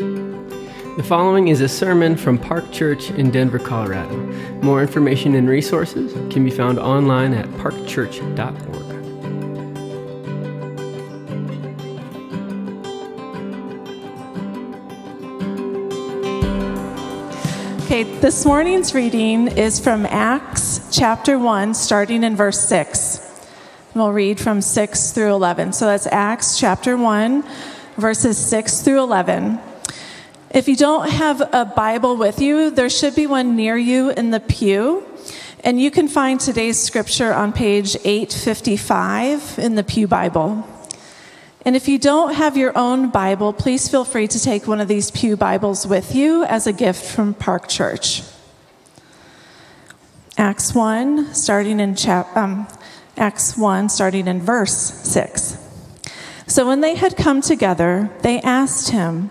The following is a sermon from Park Church in Denver, Colorado. More information and resources can be found online at parkchurch.org. Okay, this morning's reading is from Acts chapter 1, starting in verse 6. We'll read from 6 through 11. So that's Acts chapter 1, verses 6 through 11. If you don't have a Bible with you, there should be one near you in the pew. And you can find today's scripture on page 855 in the Pew Bible. And if you don't have your own Bible, please feel free to take one of these Pew Bibles with you as a gift from Park Church. Acts 1, starting in chap- um, Acts 1, starting in verse 6. So when they had come together, they asked him,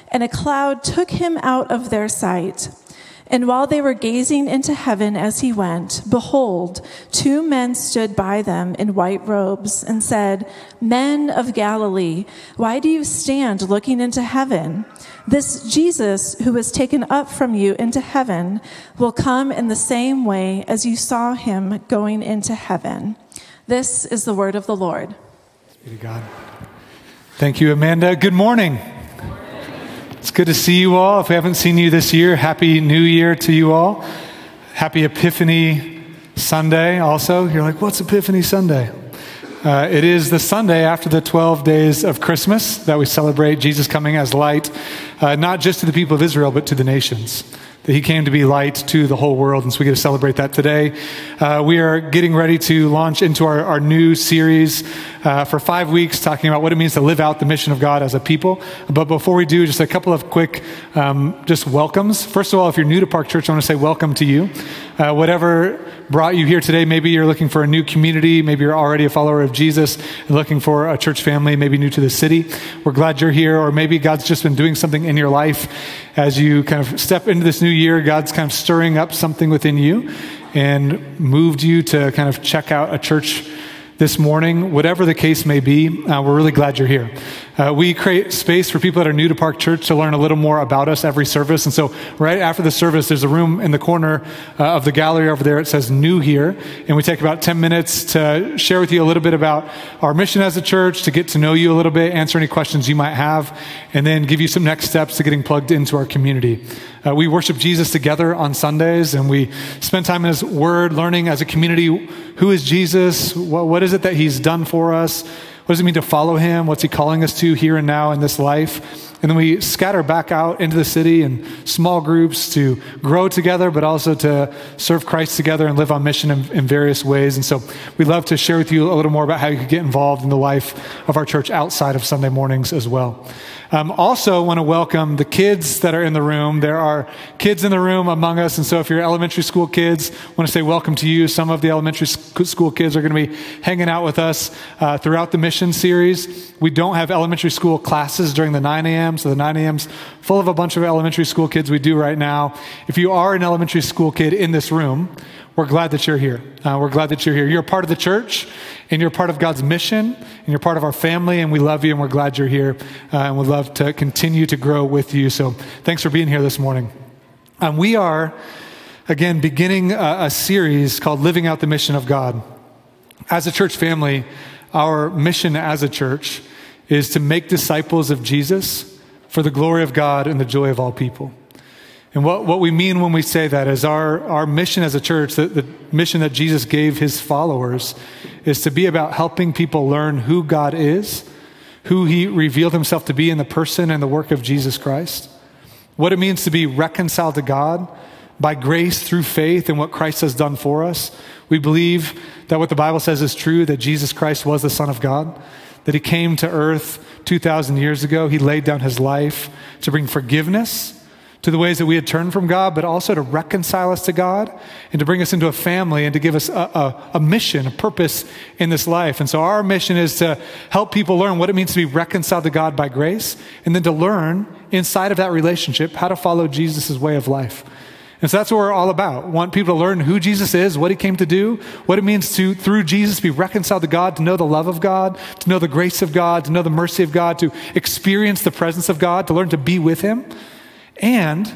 and a cloud took him out of their sight. And while they were gazing into heaven as he went, behold, two men stood by them in white robes and said, Men of Galilee, why do you stand looking into heaven? This Jesus who was taken up from you into heaven will come in the same way as you saw him going into heaven. This is the word of the Lord. To God. Thank you, Amanda. Good morning. It's good to see you all. If we haven't seen you this year, Happy New Year to you all. Happy Epiphany Sunday also. You're like, what's Epiphany Sunday? Uh, it is the Sunday after the 12 days of Christmas that we celebrate Jesus coming as light, uh, not just to the people of Israel, but to the nations that he came to be light to the whole world. And so we get to celebrate that today. Uh, we are getting ready to launch into our, our new series uh, for five weeks, talking about what it means to live out the mission of God as a people. But before we do, just a couple of quick um, just welcomes. First of all, if you're new to Park Church, I want to say welcome to you. Uh, whatever brought you here today, maybe you're looking for a new community, maybe you're already a follower of Jesus and looking for a church family, maybe new to the city. We're glad you're here, or maybe God's just been doing something in your life as you kind of step into this new year. God's kind of stirring up something within you and moved you to kind of check out a church this morning, whatever the case may be, uh, we're really glad you're here. Uh, we create space for people that are new to Park Church to learn a little more about us every service. And so, right after the service, there's a room in the corner uh, of the gallery over there. It says new here. And we take about 10 minutes to share with you a little bit about our mission as a church, to get to know you a little bit, answer any questions you might have, and then give you some next steps to getting plugged into our community. Uh, we worship Jesus together on Sundays, and we spend time in His Word, learning as a community who is Jesus, what, what is it that He's done for us, what does it mean to follow Him, what's He calling us to here and now in this life. And then we scatter back out into the city in small groups to grow together, but also to serve Christ together and live on mission in, in, various ways. And so we'd love to share with you a little more about how you could get involved in the life of our church outside of Sunday mornings as well. Um, also, want to welcome the kids that are in the room. There are kids in the room among us, and so if you're elementary school kids, want to say welcome to you. Some of the elementary school kids are going to be hanging out with us uh, throughout the mission series. We don't have elementary school classes during the 9 a.m., so the 9 a.m.'s full of a bunch of elementary school kids we do right now. If you are an elementary school kid in this room, we're glad that you're here. Uh, we're glad that you're here. You're a part of the church, and you're part of God's mission, and you're part of our family, and we love you, and we're glad you're here, uh, and we'd love to continue to grow with you. So thanks for being here this morning. Um, we are, again, beginning a, a series called Living Out the Mission of God. As a church family, our mission as a church is to make disciples of Jesus for the glory of God and the joy of all people. And what, what we mean when we say that is our, our mission as a church, the, the mission that Jesus gave his followers, is to be about helping people learn who God is, who he revealed himself to be in the person and the work of Jesus Christ, what it means to be reconciled to God by grace through faith in what Christ has done for us. We believe that what the Bible says is true, that Jesus Christ was the Son of God, that he came to earth 2,000 years ago. He laid down his life to bring forgiveness to the ways that we had turned from God, but also to reconcile us to God and to bring us into a family and to give us a, a, a, mission, a purpose in this life. And so our mission is to help people learn what it means to be reconciled to God by grace and then to learn inside of that relationship how to follow Jesus' way of life. And so that's what we're all about. We want people to learn who Jesus is, what he came to do, what it means to, through Jesus, be reconciled to God, to know the love of God, to know the grace of God, to know the mercy of God, to experience the presence of God, to learn to be with him and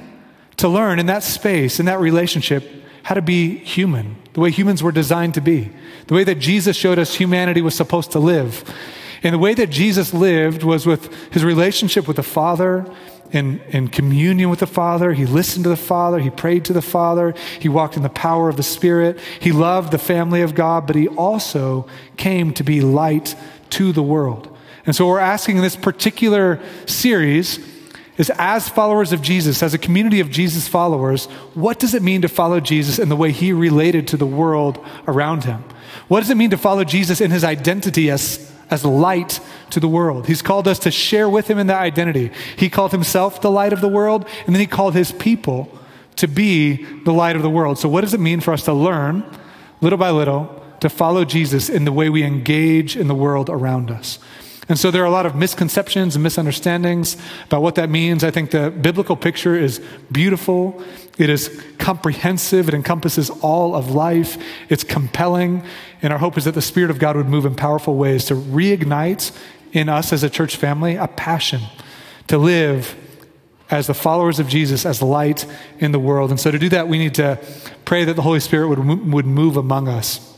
to learn in that space, in that relationship, how to be human, the way humans were designed to be, the way that Jesus showed us humanity was supposed to live. And the way that Jesus lived was with his relationship with the Father, in, in communion with the Father. He listened to the Father. He prayed to the Father. He walked in the power of the Spirit. He loved the family of God, but he also came to be light to the world. And so we're asking in this particular series, is as followers of Jesus, as a community of Jesus followers, what does it mean to follow Jesus in the way he related to the world around him? What does it mean to follow Jesus in his identity as, as light to the world? He's called us to share with him in that identity. He called himself the light of the world, and then he called his people to be the light of the world. So, what does it mean for us to learn, little by little, to follow Jesus in the way we engage in the world around us? And so there are a lot of misconceptions and misunderstandings about what that means. I think the biblical picture is beautiful. It is comprehensive. It encompasses all of life. It's compelling. And our hope is that the Spirit of God would move in powerful ways to reignite in us as a church family a passion to live as the followers of Jesus, as light in the world. And so to do that, we need to pray that the Holy Spirit would, would move among us.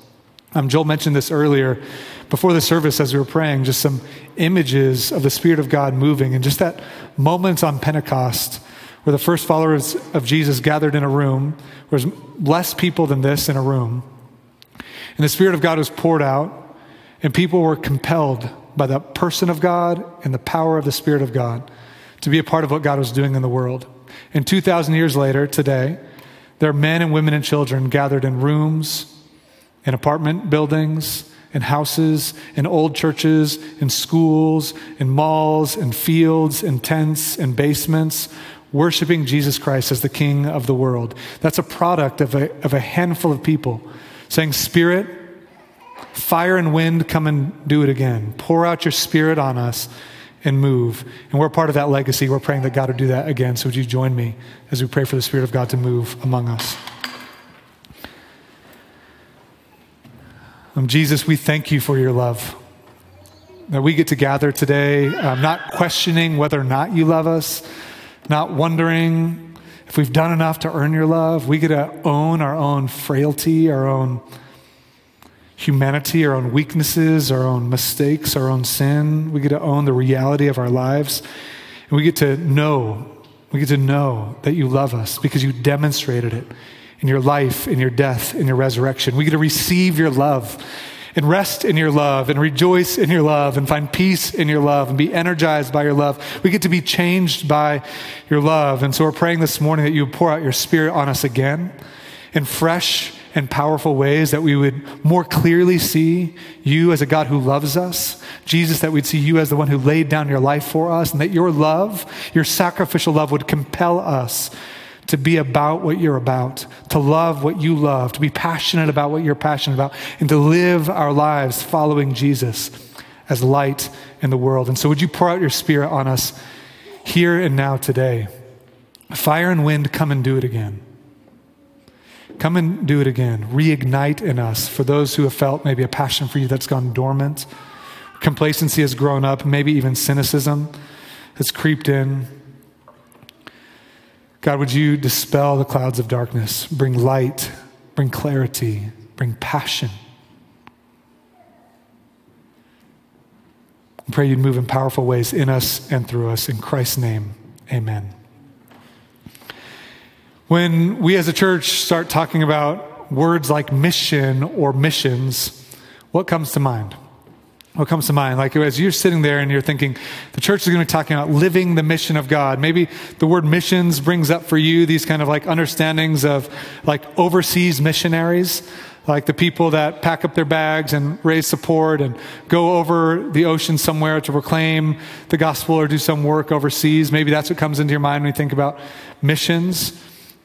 Um, Joel mentioned this earlier before the service as we were praying, just some images of the Spirit of God moving, and just that moment on Pentecost where the first followers of Jesus gathered in a room, there's less people than this in a room, and the Spirit of God was poured out, and people were compelled by the person of God and the power of the Spirit of God to be a part of what God was doing in the world. And 2,000 years later, today, there are men and women and children gathered in rooms, in apartment buildings, in houses, in old churches, in schools, in malls, in fields, in tents, in basements, worshiping Jesus Christ as the King of the world. That's a product of a, of a handful of people saying, Spirit, fire and wind, come and do it again. Pour out your Spirit on us and move. And we're part of that legacy. We're praying that God would do that again. So would you join me as we pray for the Spirit of God to move among us? Um, Jesus, we thank you for your love. That we get to gather today, um, not questioning whether or not you love us, not wondering if we've done enough to earn your love. We get to own our own frailty, our own humanity, our own weaknesses, our own mistakes, our own sin. We get to own the reality of our lives. And we get to know, we get to know that you love us because you demonstrated it in your life, in your death, in your resurrection. We get to receive your love and rest in your love and rejoice in your love and find peace in your love and be energized by your love. We get to be changed by your love. And so we're praying this morning that you would pour out your spirit on us again in fresh and powerful ways, that we would more clearly see you as a God who loves us. Jesus, that we'd see you as the one who laid down your life for us, and that your love, your sacrificial love, would compel us to be about what you're about, to love what you love, to be passionate about what you're passionate about, and to live our lives following Jesus as light in the world. And so, would you pour out your spirit on us here and now today? Fire and wind, come and do it again. Come and do it again. Reignite in us for those who have felt maybe a passion for you that's gone dormant. Complacency has grown up, maybe even cynicism has creeped in. God, would you dispel the clouds of darkness, bring light, bring clarity, bring passion? I pray you'd move in powerful ways in us and through us. In Christ's name, amen. When we as a church start talking about words like mission or missions, what comes to mind? What comes to mind? Like as you're sitting there and you're thinking, the church is going to be talking about living the mission of God. Maybe the word missions brings up for you these kind of like understandings of like overseas missionaries, like the people that pack up their bags and raise support and go over the ocean somewhere to proclaim the gospel or do some work overseas. Maybe that's what comes into your mind when you think about missions.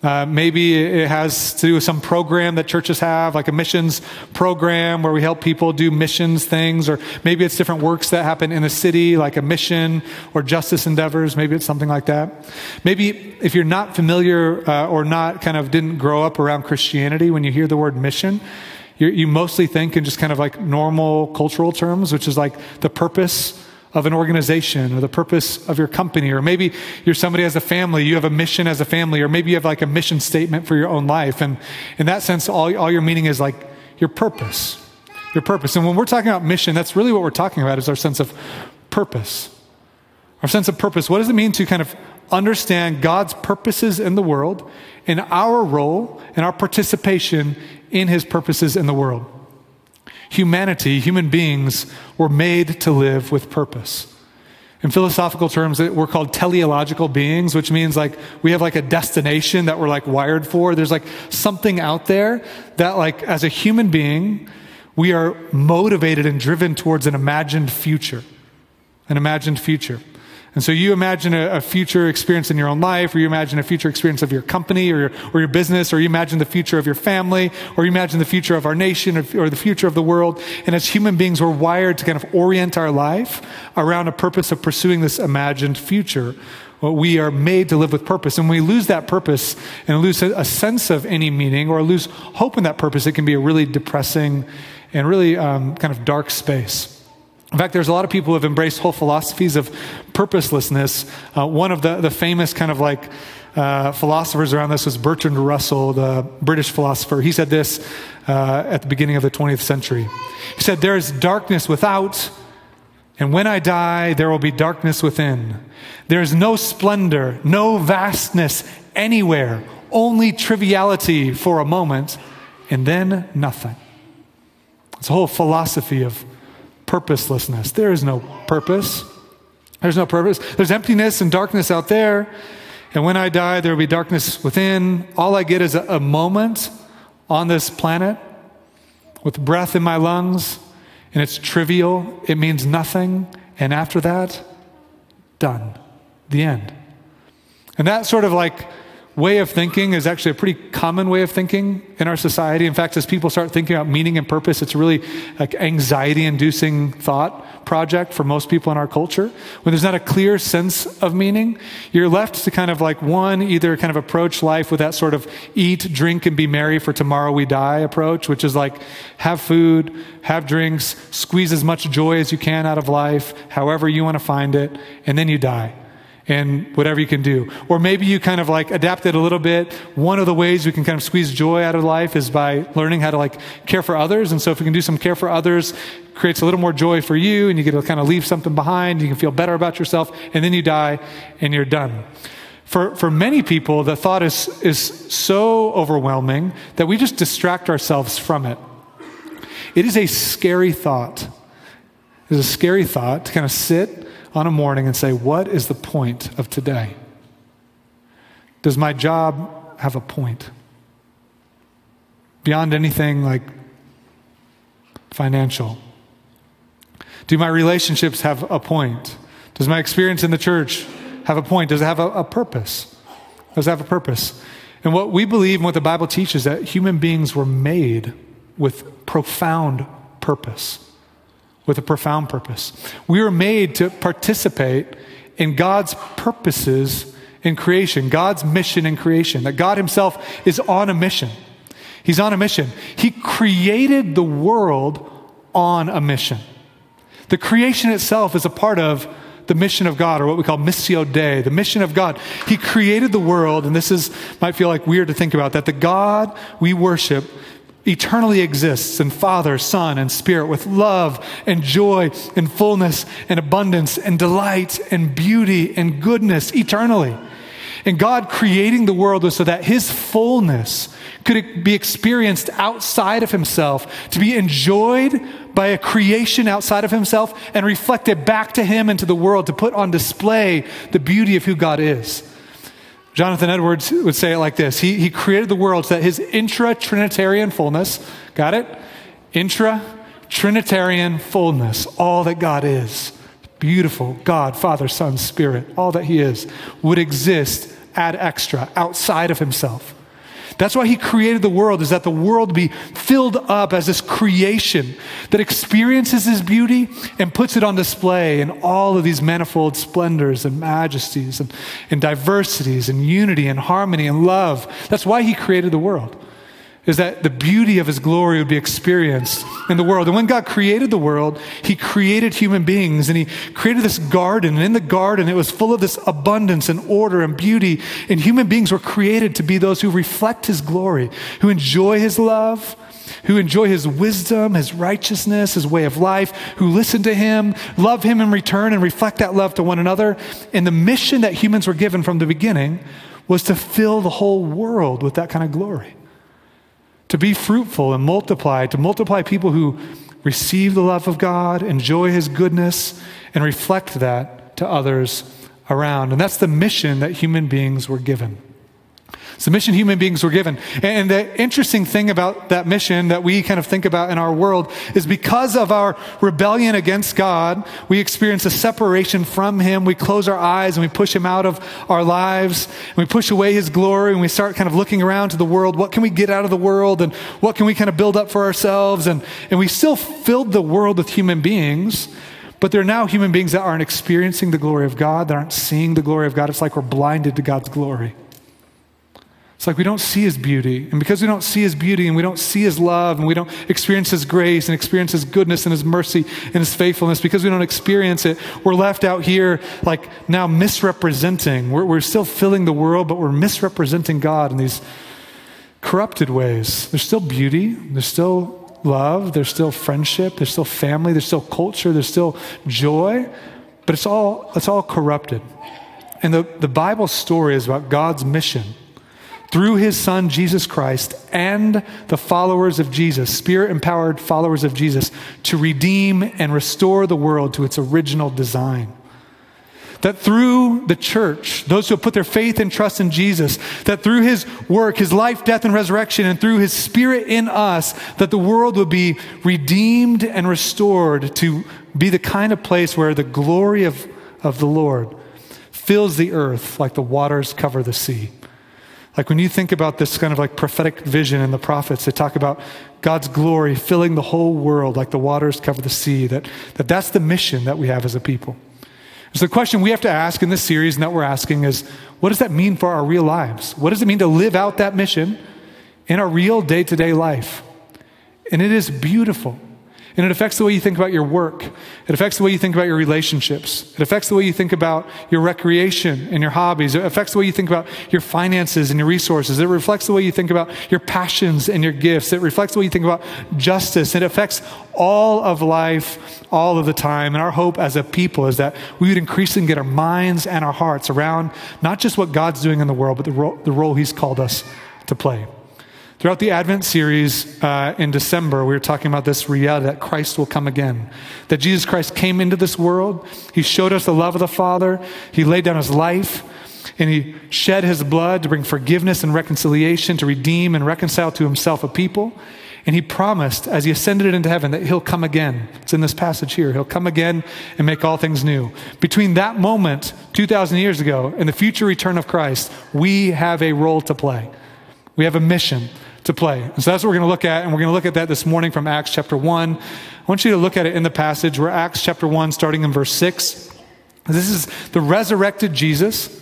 Uh, maybe it has to do with some program that churches have, like a missions program where we help people do missions things, or maybe it's different works that happen in a city, like a mission or justice endeavors. Maybe it's something like that. Maybe if you're not familiar uh, or not kind of didn't grow up around Christianity, when you hear the word mission, you mostly think in just kind of like normal cultural terms, which is like the purpose of an organization or the purpose of your company, or maybe you're somebody as a family, you have a mission as a family, or maybe you have like a mission statement for your own life. And in that sense, all, all your meaning is like your purpose. Your purpose. And when we're talking about mission, that's really what we're talking about is our sense of purpose. Our sense of purpose. What does it mean to kind of understand God's purposes in the world and our role and our participation in his purposes in the world? Humanity, human beings, were made to live with purpose. In philosophical terms, we're called teleological beings, which means like we have like a destination that we're like wired for. There's like something out there that like as a human being, we are motivated and driven towards an imagined future. An imagined future. And so you imagine a, a, future experience in your own life, or you imagine a future experience of your company or your, or your business, or you imagine the future of your family, or you imagine the future of our nation or, or the future of the world. And as human beings, we're wired to kind of orient our life around a purpose of pursuing this imagined future. Well, we are made to live with purpose. And when we lose that purpose and lose a, a sense of any meaning or lose hope in that purpose, it can be a really depressing and really um, kind of dark space. In fact, there's a lot of people who have embraced whole philosophies of purposelessness. Uh, one of the, the famous kind of like uh, philosophers around this was Bertrand Russell, the British philosopher. He said this uh, at the beginning of the 20th century. He said, There is darkness without, and when I die, there will be darkness within. There is no splendor, no vastness anywhere, only triviality for a moment, and then nothing. It's a whole philosophy of purposelessness. There is no purpose. There's no purpose. There's emptiness and darkness out there. And when I die, there will be darkness within. All I get is a, a moment on this planet with breath in my lungs, and it's trivial. It means nothing. And after that, done. The end. And that sort of like way of thinking is actually a pretty common way of thinking in our society. In fact, as people start thinking about meaning and purpose, it's really like anxiety inducing thought project for most people in our culture. When there's not a clear sense of meaning, you're left to kind of like one, either kind of approach life with that sort of eat, drink, and be merry for tomorrow we die approach, which is like have food, have drinks, squeeze as much joy as you can out of life, however you want to find it, and then you die and whatever you can do. Or maybe you kind of like adapt it a little bit. One of the ways we can kind of squeeze joy out of life is by learning how to like care for others. And so if we can do some care for others, creates a little more joy for you and you get to kind of leave something behind. You can feel better about yourself and then you die and you're done. For, for many people, the thought is, is so overwhelming that we just distract ourselves from it. It is a scary thought. It's a scary thought to kind of sit on a morning and say, What is the point of today? Does my job have a point? Beyond anything like financial. Do my relationships have a point? Does my experience in the church have a point? Does it have a, a purpose? Does it have a purpose? And what we believe and what the Bible teaches that human beings were made with profound purpose with a profound purpose. We were made to participate in God's purposes in creation, God's mission in creation, that God Himself is on a mission. He's on a mission. He created the world on a mission. The creation itself is a part of the mission of God, or what we call Missio Dei, the mission of God. He created the world, and this is might feel like weird to think about that the God we worship eternally exists in Father, Son, and Spirit with love and joy and fullness and abundance and delight and beauty and goodness eternally. And God creating the world was so that His fullness could be experienced outside of Himself, to be enjoyed by a creation outside of Himself and reflected back to Him and to the world to put on display the beauty of who God is. Jonathan Edwards would say it like this He, he created the world so that his intra Trinitarian fullness, got it? Intra Trinitarian fullness, all that God is, beautiful God, Father, Son, Spirit, all that He is, would exist ad extra, outside of Himself. That's why he created the world, is that the world be filled up as this creation that experiences his beauty and puts it on display in all of these manifold splendors and majesties and, and diversities and unity and harmony and love. That's why he created the world is that the beauty of his glory would be experienced in the world. And when God created the world, he created human beings and he created this garden. And in the garden, it was full of this abundance and order and beauty. And human beings were created to be those who reflect his glory, who enjoy his love, who enjoy his wisdom, his righteousness, his way of life, who listen to him, love him in return, and reflect that love to one another. And the mission that humans were given from the beginning was to fill the whole world with that kind of glory to be fruitful and multiply, to multiply people who receive the love of God, enjoy His goodness, and reflect that to others around. And that's the mission that human beings were given. It's the mission human beings were given. And the interesting thing about that mission that we kind of think about in our world is because of our rebellion against God, we experience a separation from Him. We close our eyes and we push Him out of our lives. And we push away His glory and we start kind of looking around to the world. What can we get out of the world? And what can we kind of build up for ourselves? And, and we still filled the world with human beings. But they're now human beings that aren't experiencing the glory of God, that aren't seeing the glory of God. It's like we're blinded to God's glory. It's like we don't see his beauty. And because we don't see his beauty and we don't see his love and we don't experience his grace and experience his goodness and his mercy and his faithfulness, because we don't experience it, we're left out here like now misrepresenting. We're, we're still filling the world, but we're misrepresenting God in these corrupted ways. There's still beauty, there's still love, there's still friendship, there's still family, there's still culture, there's still joy, but it's all, it's all corrupted. And the, the Bible story is about God's mission through his son Jesus Christ and the followers of Jesus, spirit empowered followers of Jesus, to redeem and restore the world to its original design. That through the church, those who have put their faith and trust in Jesus, that through his work, his life, death, and resurrection, and through his spirit in us, that the world would be redeemed and restored to be the kind of place where the glory of, of the Lord fills the earth like the waters cover the sea. Like when you think about this kind of like prophetic vision in the prophets, they talk about God's glory filling the whole world like the waters cover the sea, that, that that's the mission that we have as a people. So the question we have to ask in this series and that we're asking is, what does that mean for our real lives? What does it mean to live out that mission in our real day to day life? And it is beautiful. And it affects the way you think about your work. It affects the way you think about your relationships. It affects the way you think about your recreation and your hobbies. It affects the way you think about your finances and your resources. It reflects the way you think about your passions and your gifts. It reflects the way you think about justice. It affects all of life all of the time. And our hope as a people is that we would increasingly get our minds and our hearts around not just what God's doing in the world, but the, ro- the role He's called us to play. Throughout the Advent series uh, in December, we were talking about this reality that Christ will come again. That Jesus Christ came into this world. He showed us the love of the Father. He laid down his life and he shed his blood to bring forgiveness and reconciliation, to redeem and reconcile to himself a people. And he promised, as he ascended into heaven, that he'll come again. It's in this passage here. He'll come again and make all things new. Between that moment, 2,000 years ago, and the future return of Christ, we have a role to play. We have a mission to play. And so that's what we're going to look at, and we're going to look at that this morning from Acts chapter 1. I want you to look at it in the passage. We're Acts chapter 1, starting in verse 6. This is the resurrected Jesus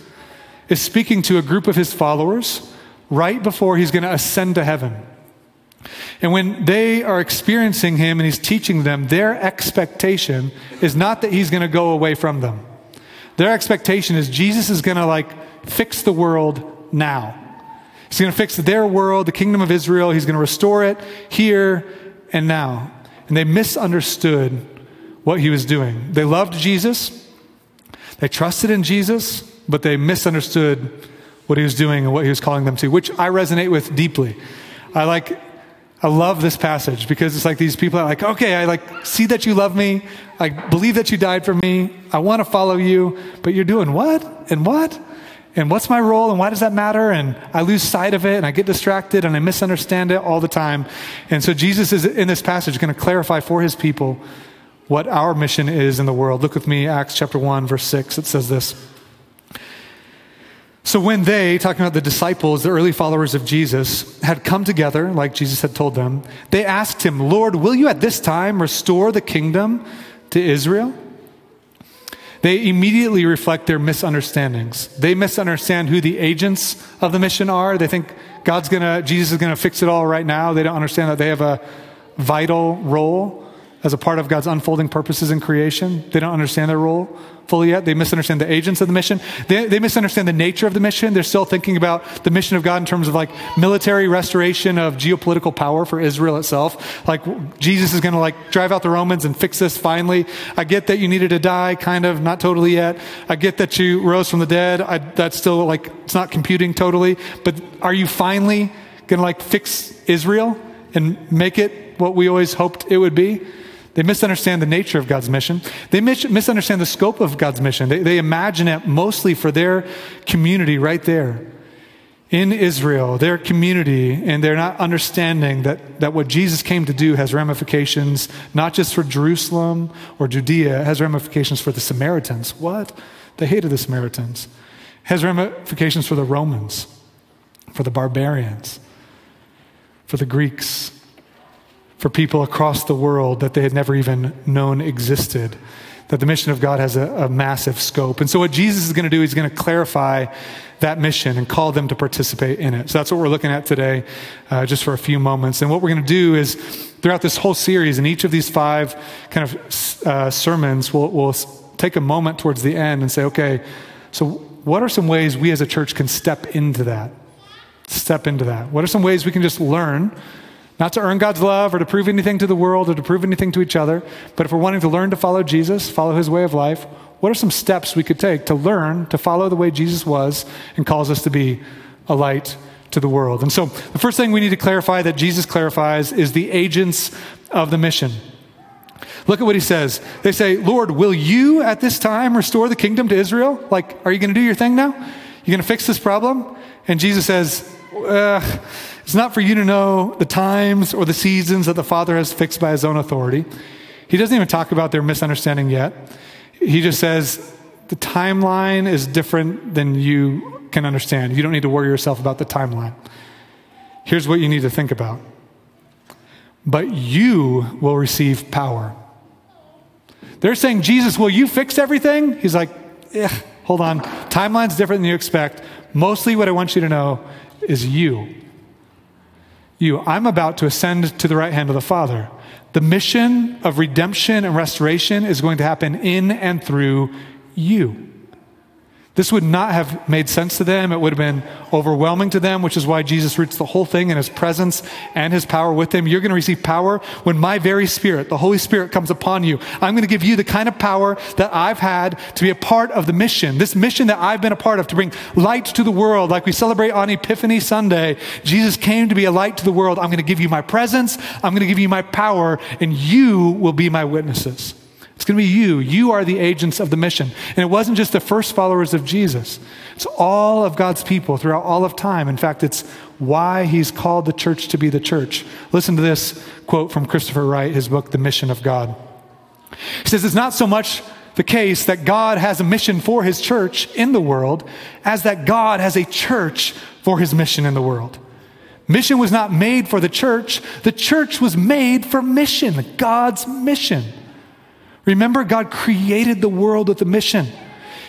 is speaking to a group of his followers right before he's going to ascend to heaven. And when they are experiencing him and he's teaching them, their expectation is not that he's going to go away from them. Their expectation is Jesus is going to like fix the world now. He's going to fix their world, the kingdom of Israel. He's going to restore it here and now. And they misunderstood what he was doing. They loved Jesus, they trusted in Jesus, but they misunderstood what he was doing and what he was calling them to, which I resonate with deeply. I like I love this passage because it's like these people are like, okay, I like see that you love me. I believe that you died for me. I want to follow you, but you're doing what? And what? And what's my role and why does that matter? And I lose sight of it and I get distracted and I misunderstand it all the time. And so Jesus is in this passage going to clarify for his people what our mission is in the world. Look with me, Acts chapter 1, verse 6. It says this. So when they, talking about the disciples, the early followers of Jesus, had come together, like Jesus had told them, they asked him, Lord, will you at this time restore the kingdom to Israel? They immediately reflect their misunderstandings. They misunderstand who the agents of the mission are. They think God's gonna, Jesus is gonna fix it all right now. They don't understand that they have a vital role as a part of God's unfolding purposes in creation. They don't understand their role fully yet. They misunderstand the agents of the mission. They, they, misunderstand the nature of the mission. They're still thinking about the mission of God in terms of like military restoration of geopolitical power for Israel itself. Like Jesus is going to like drive out the Romans and fix this finally. I get that you needed to die, kind of, not totally yet. I get that you rose from the dead. I, that's still like, it's not computing totally. But are you finally going to like fix Israel and make it what we always hoped it would be? They misunderstand the nature of God's mission. They mis- misunderstand the scope of God's mission. They, they imagine it mostly for their community right there in Israel, their community, and they're not understanding that, that what Jesus came to do has ramifications not just for Jerusalem or Judea, it has ramifications for the Samaritans. What? They hated the Samaritans. It has ramifications for the Romans, for the barbarians, for the Greeks for people across the world that they had never even known existed. That the mission of God has a, a massive scope. And so, what Jesus is going to do, he's going to clarify that mission and call them to participate in it. So, that's what we're looking at today, uh, just for a few moments. And what we're going to do is, throughout this whole series, in each of these five kind of uh, sermons, we'll, we'll take a moment towards the end and say, okay, so what are some ways we as a church can step into that? Step into that. What are some ways we can just learn not to earn God's love or to prove anything to the world or to prove anything to each other, but if we're wanting to learn to follow Jesus, follow his way of life, what are some steps we could take to learn to follow the way Jesus was and calls us to be a light to the world? And so the first thing we need to clarify that Jesus clarifies is the agents of the mission. Look at what he says. They say, Lord, will you at this time restore the kingdom to Israel? Like, are you going to do your thing now? You're going to fix this problem? And Jesus says, uh, it's not for you to know the times or the seasons that the Father has fixed by his own authority. He doesn't even talk about their misunderstanding yet. He just says the timeline is different than you can understand. You don't need to worry yourself about the timeline. Here's what you need to think about. But you will receive power. They're saying, Jesus, will you fix everything? He's like, eh, hold on. Timeline's different than you expect. Mostly what I want you to know is you you. I'm about to ascend to the right hand of the Father. The mission of redemption and restoration is going to happen in and through you. This would not have made sense to them. It would have been overwhelming to them, which is why Jesus roots the whole thing in his presence and his power with them. You're going to receive power when my very spirit, the Holy Spirit, comes upon you. I'm going to give you the kind of power that I've had to be a part of the mission. This mission that I've been a part of to bring light to the world, like we celebrate on Epiphany Sunday. Jesus came to be a light to the world. I'm going to give you my presence. I'm going to give you my power, and you will be my witnesses. It's going to be you. You are the agents of the mission. And it wasn't just the first followers of Jesus, it's all of God's people throughout all of time. In fact, it's why he's called the church to be the church. Listen to this quote from Christopher Wright, his book, The Mission of God. He says, It's not so much the case that God has a mission for his church in the world as that God has a church for his mission in the world. Mission was not made for the church, the church was made for mission, God's mission. Remember, God created the world with a mission.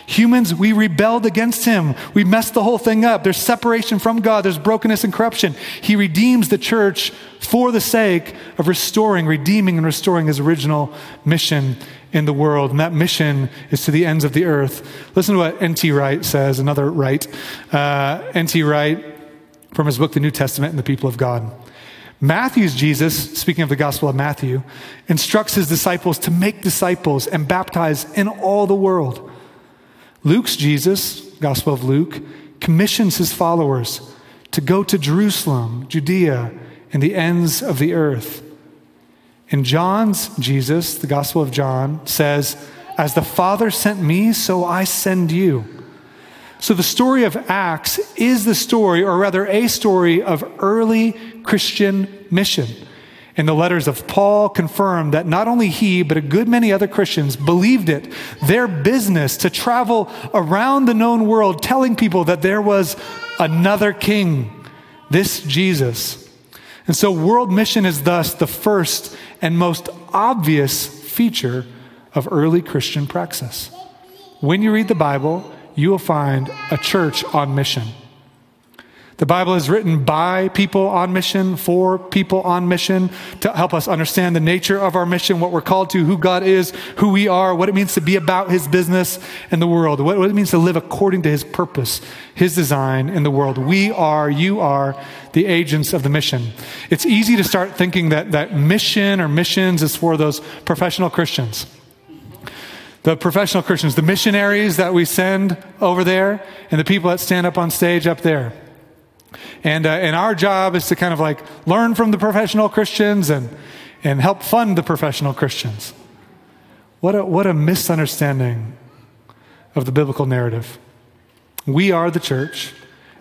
Humans, we rebelled against him. We messed the whole thing up. There's separation from God. There's brokenness and corruption. He redeems the church for the sake of restoring, redeeming, and restoring his original mission in the world. And that mission is to the ends of the earth. Listen to what N.T. Wright says, another Wright. Uh, N.T. Wright, from his book, The New Testament and the People of God. Matthew's Jesus, speaking of the Gospel of Matthew, instructs his disciples to make disciples and baptize in all the world. Luke's Jesus, Gospel of Luke, commissions his followers to go to Jerusalem, Judea, and the ends of the earth. And John's Jesus, the Gospel of John, says, As the Father sent me, so I send you. So the story of Acts is the story, or rather, a story of early Christian mission. And the letters of Paul confirm that not only he, but a good many other Christians believed it their business to travel around the known world telling people that there was another king, this Jesus. And so, world mission is thus the first and most obvious feature of early Christian praxis. When you read the Bible, you will find a church on mission. The Bible is written by people on mission, for people on mission, to help us understand the nature of our mission, what we're called to, who God is, who we are, what it means to be about His business in the world, what, it means to live according to His purpose, His design in the world. We are, you are, the agents of the mission. It's easy to start thinking that, that mission or missions is for those professional Christians the professional Christians, the missionaries that we send over there, and the people that stand up on stage up there. And, uh, and our job is to kind of like learn from the professional Christians and, and help fund the professional Christians. What a, what a misunderstanding of the biblical narrative. We are the church,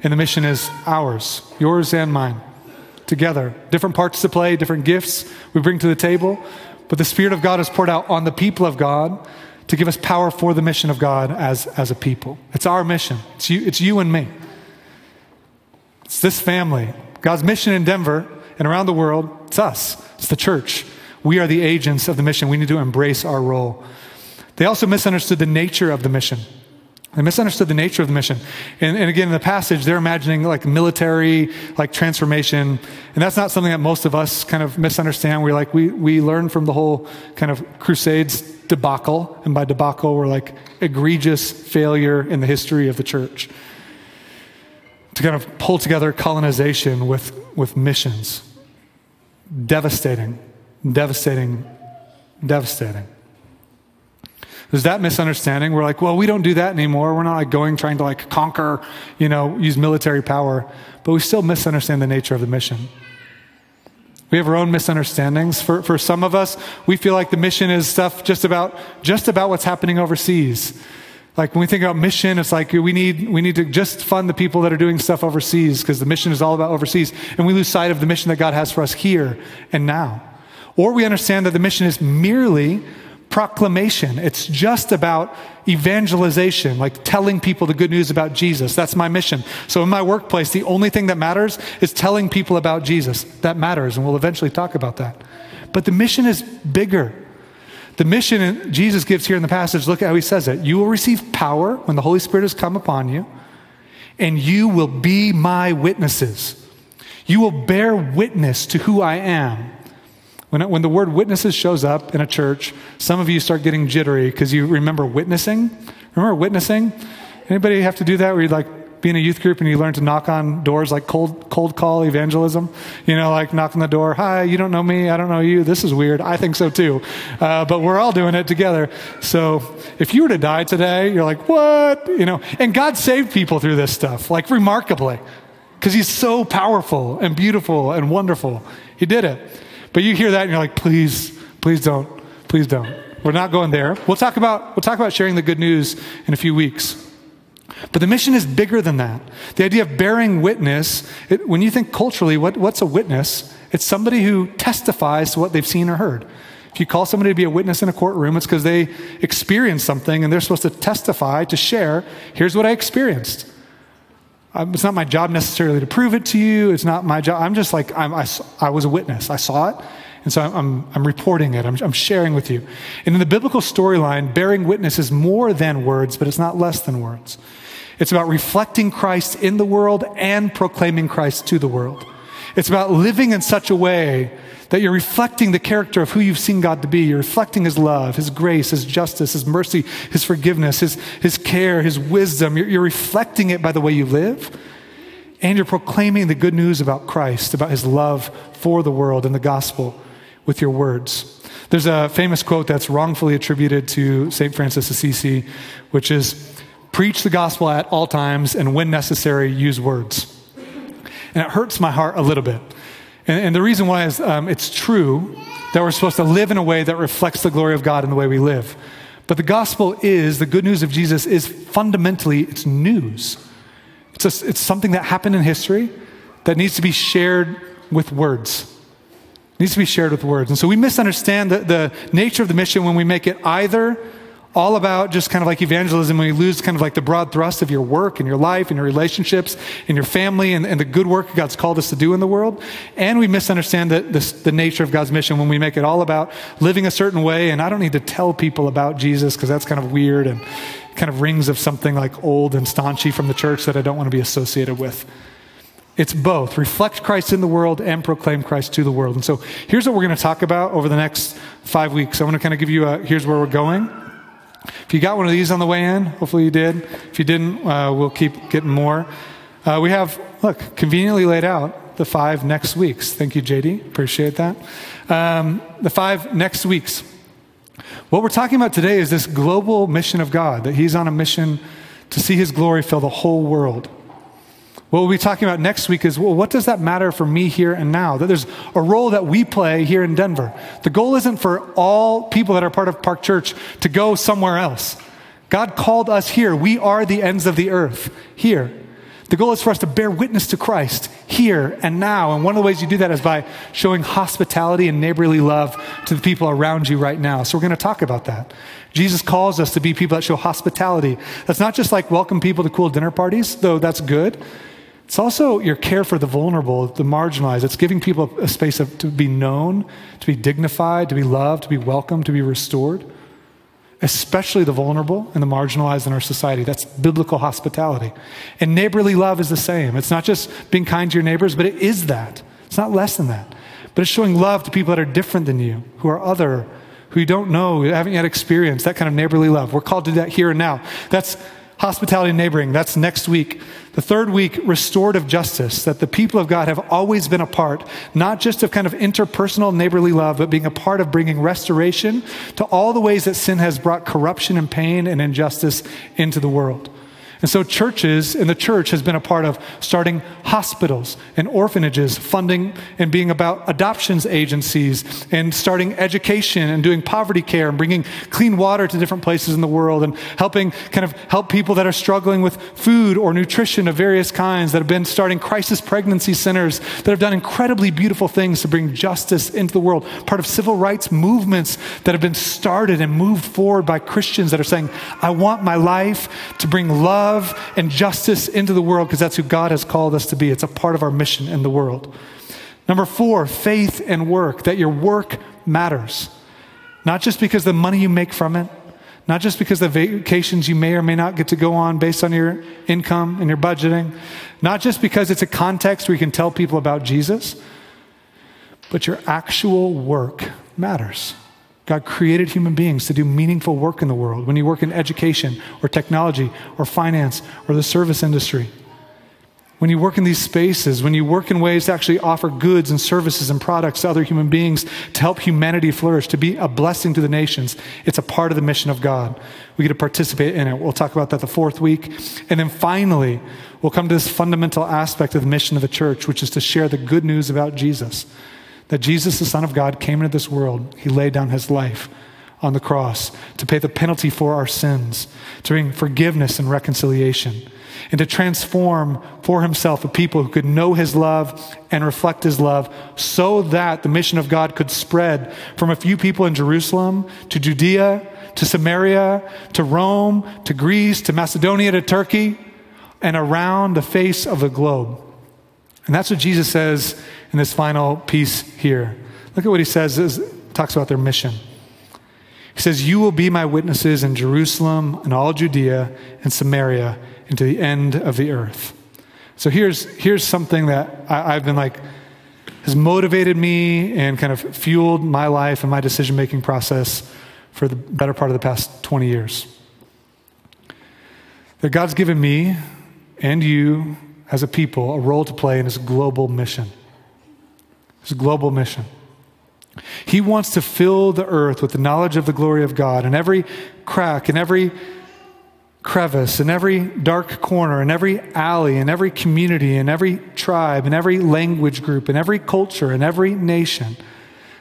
and the mission is ours, yours and mine, together. Different parts to play, different gifts we bring to the table, but the Spirit of God is poured out on the people of God to give us power for the mission of God as, as a people. It's our mission, it's you, it's you and me. It's this family. God's mission in Denver and around the world, it's us, it's the church. We are the agents of the mission. We need to embrace our role. They also misunderstood the nature of the mission. They misunderstood the nature of the mission. And, and, again, in the passage, they're imagining like military, like transformation. And that's not something that most of us kind of misunderstand. We're like, we, we learn from the whole kind of crusades debacle. And by debacle, we're like egregious failure in the history of the church to kind of pull together colonization with, with missions. Devastating, devastating, devastating. There's that misunderstanding. We're like, well, we don't do that anymore. We're not like going trying to like conquer, you know, use military power, but we still misunderstand the nature of the mission. We have our own misunderstandings. For, for some of us, we feel like the mission is stuff just about, just about what's happening overseas. Like when we think about mission, it's like we need, we need to just fund the people that are doing stuff overseas because the mission is all about overseas. And we lose sight of the mission that God has for us here and now. Or we understand that the mission is merely proclamation. It's just about evangelization, like telling people the good news about Jesus. That's my mission. So in my workplace, the only thing that matters is telling people about Jesus. That matters, and we'll eventually talk about that. But the mission is bigger. The mission Jesus gives here in the passage, look at how he says it. You will receive power when the Holy Spirit has come upon you, and you will be my witnesses. You will bear witness to who I am. When, it, when the word witnesses shows up in a church, some of you start getting jittery because you remember witnessing. Remember witnessing? Anybody have to do that where you like be in a youth group and you learn to knock on doors like cold, cold call evangelism. You know, like knock on the door. Hi, you don't know me. I don't know you. This is weird. I think so too. Uh, but we're all doing it together. So if you were to die today, you're like, what? You know, and God saved people through this stuff, like remarkably, because He's so powerful and beautiful and wonderful. He did it. But you hear that and you're like, please, please don't, please don't. We're not going there. We'll talk about, we'll talk about sharing the good news in a few weeks. But the mission is bigger than that. The idea of bearing witness, it, when you think culturally, what, what's a witness? It's somebody who testifies to what they've seen or heard. If you call somebody to be a witness in a courtroom, it's because they experienced something and they're supposed to testify, to share, here's what I experienced. Um, it's not my job necessarily to prove it to you. It's not my job. I'm just like, I'm, I, I was a witness. I saw it. And so I'm, I'm reporting it, I'm, I'm sharing with you. And in the biblical storyline, bearing witness is more than words, but it's not less than words. It's about reflecting Christ in the world and proclaiming Christ to the world. It's about living in such a way that you're reflecting the character of who you've seen God to be. You're reflecting His love, His grace, His justice, His mercy, His forgiveness, His, His care, His wisdom. You're, you're reflecting it by the way you live. And you're proclaiming the good news about Christ, about His love for the world and the gospel with your words. There's a famous quote that's wrongfully attributed to St. Francis Assisi, which is Preach the gospel at all times, and when necessary, use words. And it hurts my heart a little bit. And, and the reason why is um, it's true that we're supposed to live in a way that reflects the glory of God in the way we live. But the gospel is, the good news of Jesus is fundamentally, it's news. It's, a, it's something that happened in history that needs to be shared with words. It needs to be shared with words. And so we misunderstand the, the nature of the mission when we make it either all about just kind of like evangelism when you lose kind of like the broad thrust of your work and your life and your relationships and your family and, and the good work God's called us to do in the world. And we misunderstand the, the, the nature of God's mission when we make it all about living a certain way. And I don't need to tell people about Jesus because that's kind of weird and kind of rings of something like old and staunchy from the church that I don't want to be associated with. It's both reflect Christ in the world and proclaim Christ to the world. And so here's what we're going to talk about over the next five weeks. I want to kind of give you a here's where we're going. If you got one of these on the way in, hopefully you did. If you didn't, uh, we'll keep getting more. Uh, we have, look, conveniently laid out the five next weeks. Thank you, JD. Appreciate that. Um, the five next weeks. What we're talking about today is this global mission of God, that He's on a mission to see His glory fill the whole world. What we'll be talking about next week is well, what does that matter for me here and now? That there's a role that we play here in Denver. The goal isn't for all people that are part of Park Church to go somewhere else. God called us here. We are the ends of the earth here. The goal is for us to bear witness to Christ here and now. And one of the ways you do that is by showing hospitality and neighborly love to the people around you right now. So we're going to talk about that. Jesus calls us to be people that show hospitality. That's not just like welcome people to cool dinner parties, though that's good. It's also your care for the vulnerable, the marginalized. It's giving people a space of, to be known, to be dignified, to be loved, to be welcomed, to be restored, especially the vulnerable and the marginalized in our society. That's biblical hospitality. And neighborly love is the same. It's not just being kind to your neighbors, but it is that. It's not less than that. But it's showing love to people that are different than you, who are other, who you don't know, who haven't yet experienced that kind of neighborly love. We're called to do that here and now. That's hospitality and neighboring. That's next week. The third week, restorative justice, that the people of God have always been a part, not just of kind of interpersonal neighborly love, but being a part of bringing restoration to all the ways that sin has brought corruption and pain and injustice into the world. And so, churches and the church has been a part of starting hospitals and orphanages, funding and being about adoptions agencies, and starting education and doing poverty care and bringing clean water to different places in the world and helping kind of help people that are struggling with food or nutrition of various kinds, that have been starting crisis pregnancy centers, that have done incredibly beautiful things to bring justice into the world. Part of civil rights movements that have been started and moved forward by Christians that are saying, I want my life to bring love love and justice into the world because that's who God has called us to be. It's a part of our mission in the world. Number four, faith and work, that your work matters. Not just because the money you make from it, not just because the vacations you may or may not get to go on based on your income and your budgeting, not just because it's a context where you can tell people about Jesus, but your actual work matters. God created human beings to do meaningful work in the world. When you work in education or technology or finance or the service industry, when you work in these spaces, when you work in ways to actually offer goods and services and products to other human beings to help humanity flourish, to be a blessing to the nations, it's a part of the mission of God. We get to participate in it. We'll talk about that the fourth week. And then finally, we'll come to this fundamental aspect of the mission of the church, which is to share the good news about Jesus that Jesus, the Son of God, came into this world. He laid down his life on the cross to pay the penalty for our sins, to bring forgiveness and reconciliation, and to transform for himself a people who could know his love and reflect his love so that the mission of God could spread from a few people in Jerusalem to Judea to Samaria to Rome to Greece to Macedonia to Turkey and around the face of the globe. And that's what Jesus says in this final piece here. Look at what he says, talks about their mission. He says, You will be my witnesses in Jerusalem and all Judea and Samaria and to the end of the earth. So here's, here's something that I, I've been like, has motivated me and kind of fueled my life and my decision making process for the better part of the past 20 years. That God's given me and you as a people a role to play in his global mission. His global mission. He wants to fill the earth with the knowledge of the glory of God, and every crack, and every crevice, in every dark corner, in every alley, in every community, in every tribe, in every language group, in every culture, in every nation.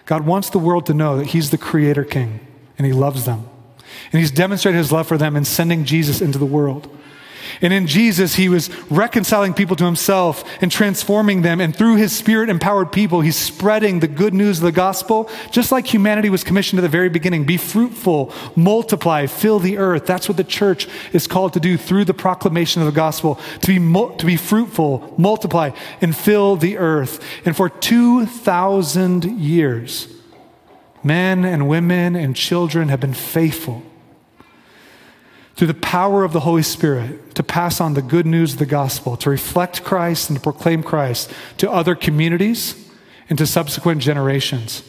God wants the world to know that He's the Creator King and He loves them. And he's demonstrated his love for them in sending Jesus into the world. And in Jesus, he was reconciling people to himself and transforming them. And through his spirit empowered people, he's spreading the good news of the gospel, just like humanity was commissioned at the very beginning be fruitful, multiply, fill the earth. That's what the church is called to do through the proclamation of the gospel to be, to be fruitful, multiply, and fill the earth. And for 2,000 years, men and women and children have been faithful through the power of the Holy Spirit to pass on the good news of the gospel, to reflect Christ and to proclaim Christ to other communities and to subsequent generations.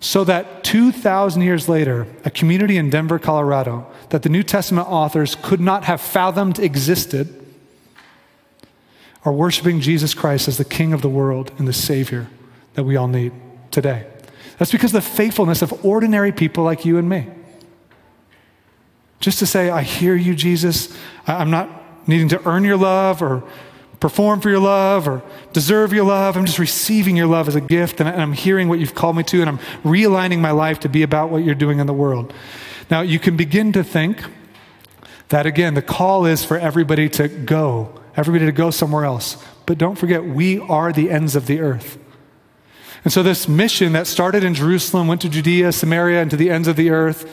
So that 2,000 years later, a community in Denver, Colorado, that the New Testament authors could not have fathomed existed, are worshiping Jesus Christ as the King of the world and the Savior that we all need today. That's because of the faithfulness of ordinary people like you and me. Just to say, I hear you, Jesus. I'm not needing to earn your love or perform for your love or deserve your love. I'm just receiving your love as a gift and I'm hearing what you've called me to and I'm realigning my life to be about what you're doing in the world. Now, you can begin to think that again, the call is for everybody to go, everybody to go somewhere else. But don't forget, we are the ends of the earth. And so, this mission that started in Jerusalem, went to Judea, Samaria, and to the ends of the earth,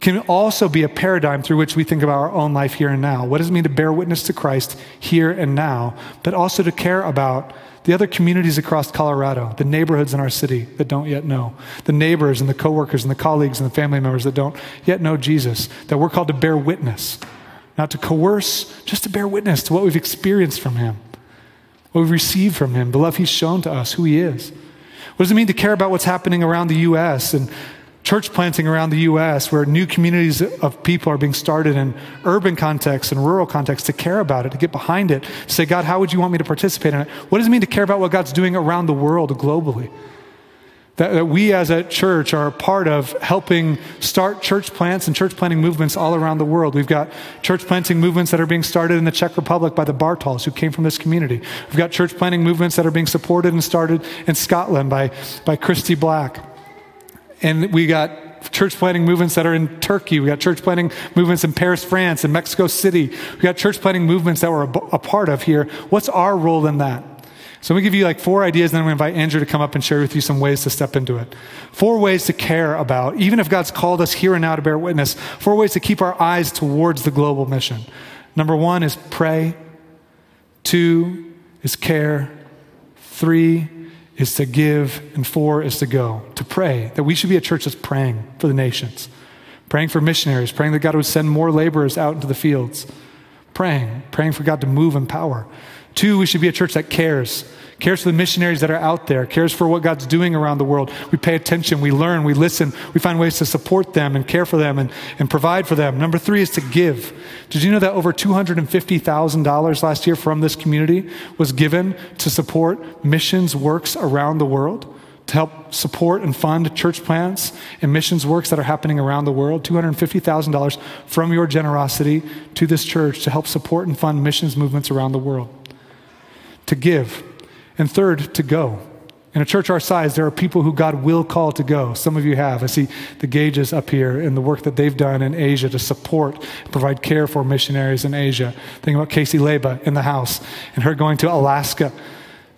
can also be a paradigm through which we think about our own life here and now. What does it mean to bear witness to Christ here and now, but also to care about the other communities across Colorado, the neighborhoods in our city that don't yet know, the neighbors and the coworkers and the colleagues and the family members that don't yet know Jesus, that we're called to bear witness, not to coerce, just to bear witness to what we've experienced from Him, what we've received from Him, the love He's shown to us, who He is. What does it mean to care about what's happening around the U.S. and church planting around the U.S., where new communities of people are being started in urban contexts and rural contexts to care about it, to get behind it, to say, God, how would you want me to participate in it? What does it mean to care about what God's doing around the world globally? That, that we as a church are a part of helping start church plants and church planting movements all around the world. We've got church planting movements that are being started in the Czech Republic by the Bartals, who came from this community. We've got church planting movements that are being supported and started in Scotland by, by Christy Black. And we got church planting movements that are in Turkey. We got church planting movements in Paris, France, and Mexico City. We got church planting movements that we're a, a part of here. What's our role in that? So we give you like four ideas, and then I'm going to invite Andrew to come up and share with you some ways to step into it. Four ways to care about, even if God's called us here and now to bear witness, four ways to keep our eyes towards the global mission. Number one is pray. Two is care. Three is to give, and four is to go, to pray. That we should be a church that's praying for the nations, praying for missionaries, praying that God would send more laborers out into the fields, praying, praying for God to move in power. Two, we should be a church that cares, cares for the missionaries that are out there, cares for what God's doing around the world. We pay attention, we learn, we listen, we find ways to support them and care for them and, and provide for them. Number three is to give. Did you know that over $250,000 last year from this community was given to support missions works around the world? To help support and fund church plants and missions works that are happening around the world. $250,000 from your generosity to this church to help support and fund missions movements around the world. To give and third, to go. In a church our size, there are people who God will call to go. Some of you have. I see the Gages up here and the work that they've done in Asia to support, provide care for missionaries in Asia. Think about Casey Leba in the house and her going to Alaska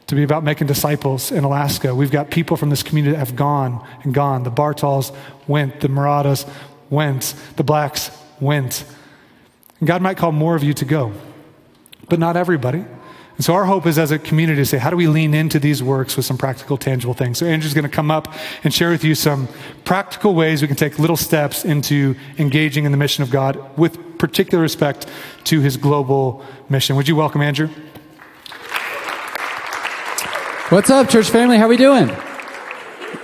to be about making disciples in Alaska. We've got people from this community that have gone and gone. The Bartals went, the Muradas went, the Blacks went. And God might call more of you to go, but not everybody. And so our hope is as a community to say, how do we lean into these works with some practical, tangible things? So Andrew's going to come up and share with you some practical ways we can take little steps into engaging in the mission of God with particular respect to his global mission. Would you welcome Andrew? What's up, church family? How are we doing?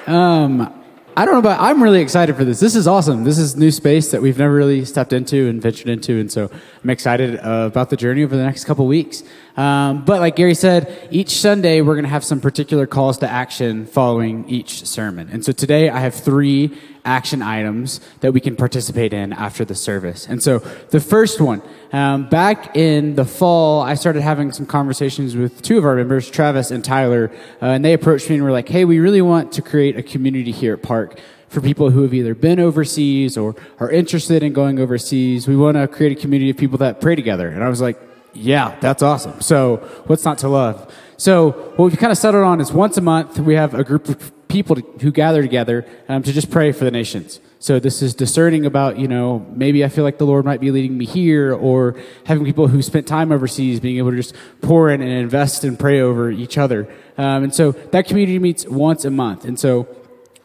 Um, I don't know, but I'm really excited for this. This is awesome. This is new space that we've never really stepped into and ventured into, and so I'm excited uh, about the journey over the next couple weeks. Um, but like Gary said, each Sunday we're going to have some particular calls to action following each sermon. And so today I have three action items that we can participate in after the service. And so the first one, um, back in the fall, I started having some conversations with two of our members, Travis and Tyler, uh, and they approached me and were like, hey, we really want to create a community here at Park for people who have either been overseas or are interested in going overseas. We want to create a community of people that pray together. And I was like, yeah, that's awesome. So what's not to love? So what we've kind of settled on is once a month we have a group of people who gather together um, to just pray for the nations. So this is discerning about, you know, maybe I feel like the Lord might be leading me here, or having people who spent time overseas being able to just pour in and invest and pray over each other. Um, and so that community meets once a month. And so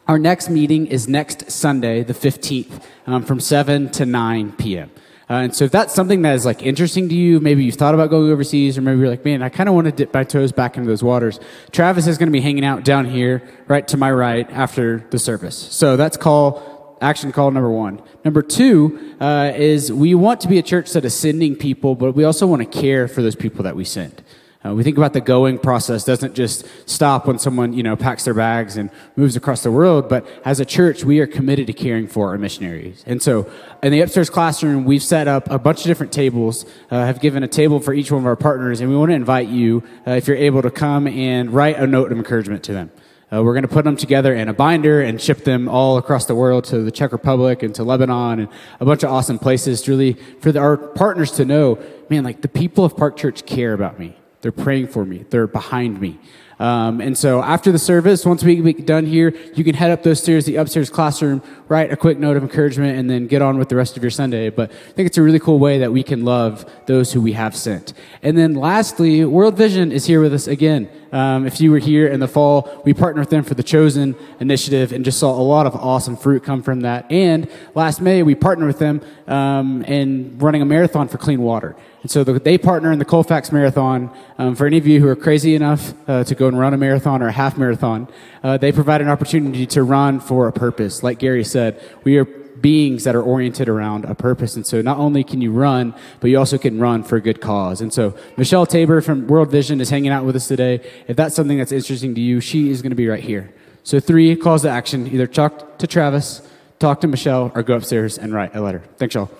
our next meeting is next Sunday, the 15th, um, from 7 to 9 p.m. Uh, and so if that's something that is like interesting to you, maybe you've thought about going overseas, or maybe you're like, man, I kind of want to dip my toes back into those waters. Travis is going to be hanging out down here, right to my right, after the service. So that's call, action call number one. Number two uh, is we want to be a church that is sending people, but we also want to care for those people that we send. Uh, we think about the going process doesn't just stop when someone you know packs their bags and moves across the world, but as a church, we are committed to caring for our missionaries. And so, in the upstairs classroom, we've set up a bunch of different tables. Uh, have given a table for each one of our partners, and we want to invite you, uh, if you're able, to come and write a note of encouragement to them. Uh, we're going to put them together in a binder and ship them all across the world to the Czech Republic and to Lebanon and a bunch of awesome places really, for the, our partners to know, man, like the people of Park Church care about me. They're praying for me. They're behind me. Um, and so after the service, once we get done here, you can head up those stairs, the upstairs classroom, write a quick note of encouragement, and then get on with the rest of your Sunday. But I think it's a really cool way that we can love those who we have sent. And then lastly, World Vision is here with us again. Um, if you were here in the fall, we partnered with them for the Chosen initiative and just saw a lot of awesome fruit come from that. And last May, we partnered with them um, in running a marathon for clean water. And so the, they partner in the Colfax Marathon. Um, for any of you who are crazy enough uh, to go and run a marathon or a half marathon, uh, they provide an opportunity to run for a purpose. Like Gary said, we are beings that are oriented around a purpose. And so not only can you run, but you also can run for a good cause. And so Michelle Tabor from World Vision is hanging out with us today. If that's something that's interesting to you, she is going to be right here. So three calls to action. Either talk to Travis, talk to Michelle, or go upstairs and write a letter. Thanks, y'all.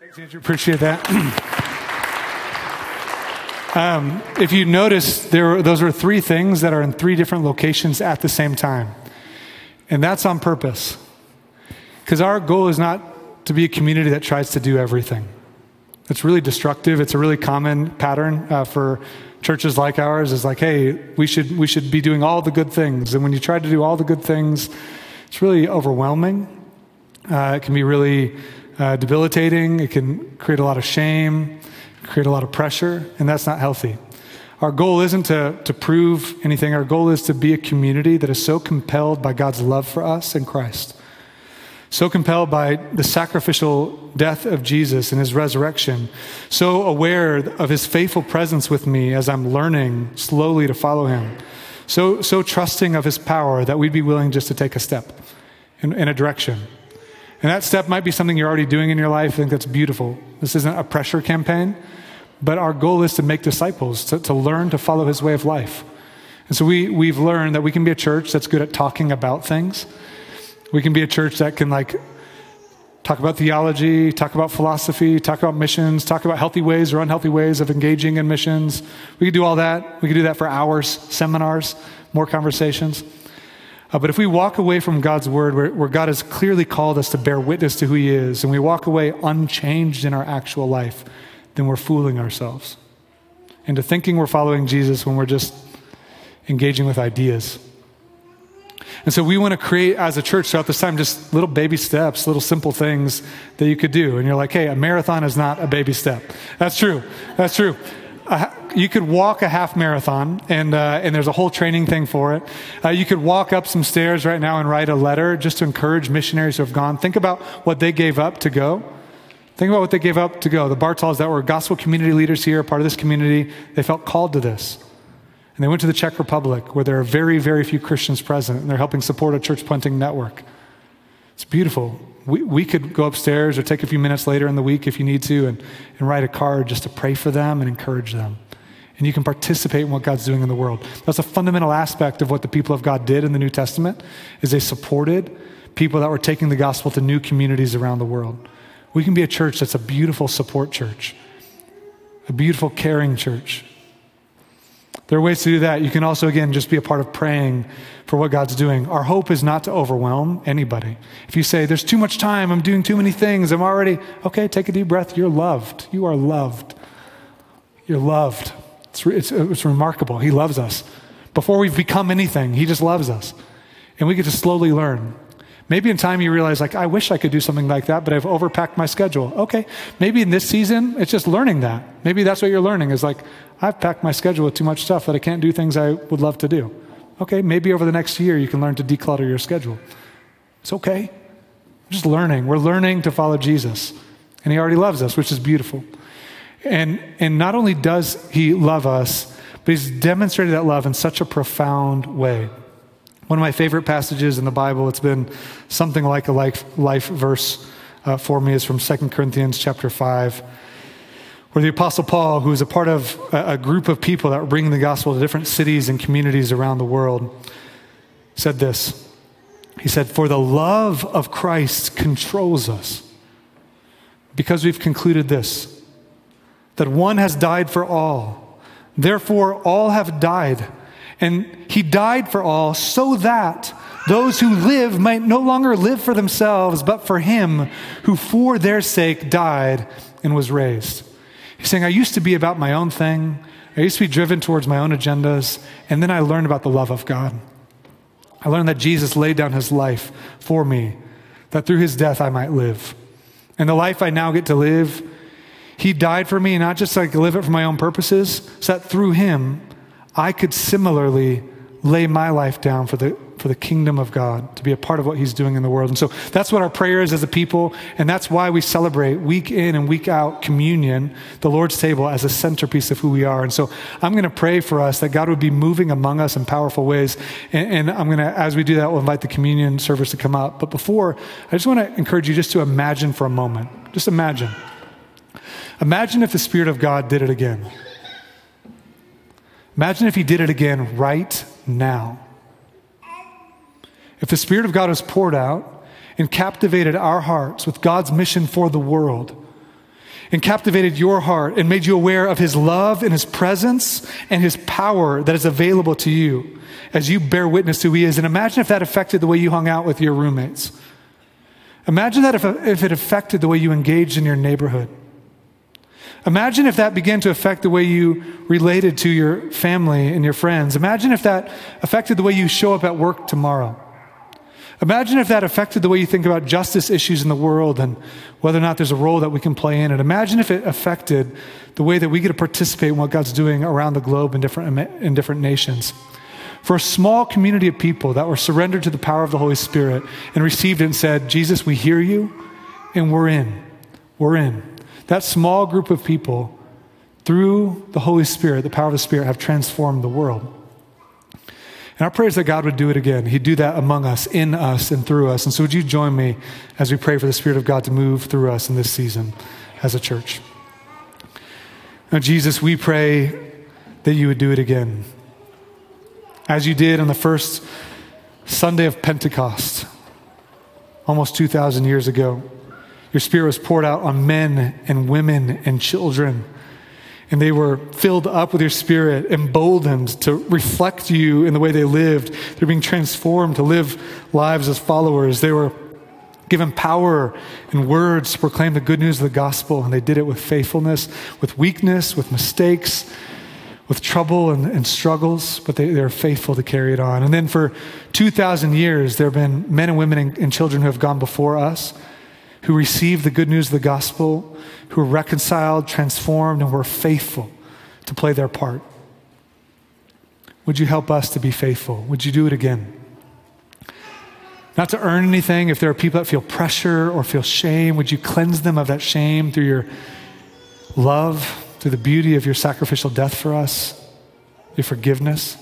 Thanks, Andrew. Appreciate that. um, if you notice, there, those are three things that are in three different locations at the same time. And that's on purpose. Because our goal is not to be a community that tries to do everything. It's really destructive. It's a really common pattern uh, for churches like ours is like, hey, we should, we should be doing all the good things. And when you try to do all the good things, it's really overwhelming. Uh, it can be really uh, debilitating. It can create a lot of shame, create a lot of pressure, and that's not healthy. Our goal isn't to, to prove anything. Our goal is to be a community that is so compelled by God's love for us in Christ, so compelled by the sacrificial death of Jesus and his resurrection, so aware of his faithful presence with me as I'm learning slowly to follow him, so, so trusting of his power that we'd be willing just to take a step in, in a direction. And that step might be something you're already doing in your life. I think that's beautiful. This isn't a pressure campaign, but our goal is to make disciples, to, to learn to follow his way of life. And so we, we've learned that we can be a church that's good at talking about things. We can be a church that can, like, talk about theology, talk about philosophy, talk about missions, talk about healthy ways or unhealthy ways of engaging in missions. We could do all that. We could do that for hours, seminars, more conversations. Uh, but if we walk away from God's word, where, where, God has clearly called us to bear witness to who He is, and we walk away unchanged in our actual life, then we're fooling ourselves into thinking we're following Jesus when we're just engaging with ideas. And so we want to create as a church throughout this time just little baby steps, little simple things that you could do. And you're like, hey, a marathon is not a baby step. That's true. That's true you could walk a half marathon, and, uh, and there's a whole training thing for it. Uh, you could walk up some stairs right now and write a letter just to encourage missionaries who have gone. Think about what they gave up to go. Think about what they gave up to go. The Bartals that were gospel community leaders here, part of this community, they felt called to this. And they went to the Czech Republic, where there are very, very few Christians present, and they're helping support a church planting network. It's beautiful we, we could go upstairs or take a few minutes later in the week if you need to and, and write a card just to pray for them and encourage them. And you can participate in what God's doing in the world. That's a fundamental aspect of what the people of God did in the New Testament is they supported people that were taking the gospel to new communities around the world. We can be a church that's a beautiful support church, a beautiful caring church. There are ways to do that. You can also, again, just be a part of praying for what God's doing. Our hope is not to overwhelm anybody. If you say, There's too much time, I'm doing too many things, I'm already, okay, take a deep breath. You're loved. You are loved. You're loved. It's, it's, it's remarkable. He loves us. Before we've become anything, He just loves us. And we get to slowly learn. Maybe in time you realize, like, I wish I could do something like that, but I've overpacked my schedule. Okay, maybe in this season, it's just learning that. Maybe that's what you're learning is like, I've packed my schedule with too much stuff that I can't do things I would love to do. Okay, maybe over the next year you can learn to declutter your schedule. It's okay. We're just learning. We're learning to follow Jesus. And He already loves us, which is beautiful. And, and not only does He love us, but He's demonstrated that love in such a profound way. One of my favorite passages in the Bible, it's been something like a life, life verse uh, for me, is from 2 Corinthians chapter 5, where the Apostle Paul, who is a part of a, a group of people that bringing the gospel to different cities and communities around the world, said this. He said, For the love of Christ controls us, because we've concluded this that one has died for all. Therefore, all have died. And he died for all so that those who live might no longer live for themselves, but for him who for their sake died and was raised. He's saying, I used to be about my own thing. I used to be driven towards my own agendas. And then I learned about the love of God. I learned that Jesus laid down his life for me, that through his death I might live. And the life I now get to live, he died for me, not just so I could live it for my own purposes, so that through him I could similarly lay my life down for the, for the kingdom of God, to be a part of what He's doing in the world. And so that's what our prayer is as a people, and that's why we celebrate week in and week out communion, the Lord's table, as a centerpiece of who we are. And so I'm going to pray for us that God would be moving among us in powerful ways. And, and I'm going to, as we do that, we'll invite the communion service to come up. But before, I just want to encourage you just to imagine for a moment. Just imagine. Imagine if the Spirit of God did it again. Imagine if he did it again right now. If the Spirit of God was poured out and captivated our hearts with God's mission for the world, and captivated your heart and made you aware of his love and his presence and his power that is available to you as you bear witness to who he is. And imagine if that affected the way you hung out with your roommates. Imagine that if, if it affected the way you engaged in your neighborhood. Imagine if that began to affect the way you related to your family and your friends. Imagine if that affected the way you show up at work tomorrow. Imagine if that affected the way you think about justice issues in the world and whether or not there's a role that we can play in it. Imagine if it affected the way that we get to participate in what God's doing around the globe in different, in different nations. For a small community of people that were surrendered to the power of the Holy Spirit and received it and said, Jesus, we hear you and we're in. We're in. That small group of people, through the Holy Spirit, the power of the Spirit, have transformed the world. And our prayer is that God would do it again. He'd do that among us, in us, and through us. And so, would you join me as we pray for the Spirit of God to move through us in this season as a church? Now, Jesus, we pray that you would do it again. As you did on the first Sunday of Pentecost, almost 2,000 years ago. Your spirit was poured out on men and women and children. And they were filled up with your spirit, emboldened to reflect you in the way they lived. They're being transformed to live lives as followers. They were given power and words to proclaim the good news of the gospel, and they did it with faithfulness, with weakness, with mistakes, with trouble and, and struggles, but they, they're faithful to carry it on. And then for 2,000 years, there have been men and women and, and children who have gone before us who received the good news of the gospel, who were reconciled, transformed, and were faithful to play their part. Would you help us to be faithful? Would you do it again? Not to earn anything, if there are people that feel pressure or feel shame, would you cleanse them of that shame through your love, through the beauty of your sacrificial death for us, your forgiveness?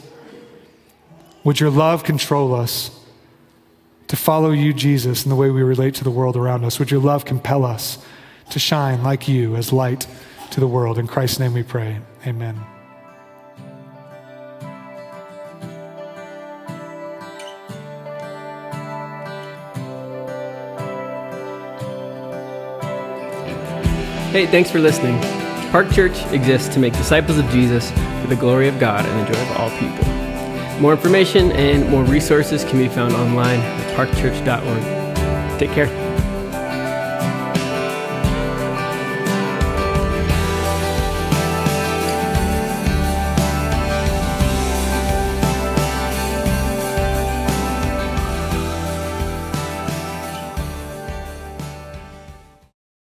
Would your love control us? to follow you, Jesus, in the way we relate to the world around us. Would your love compel us to shine like you as light to the world? In Christ's name we pray. Amen. Hey, thanks for listening. Park Church exists to make disciples of Jesus for the glory of God and the joy of all people. More information and more resources can be found online at parkchurch.org. Take care.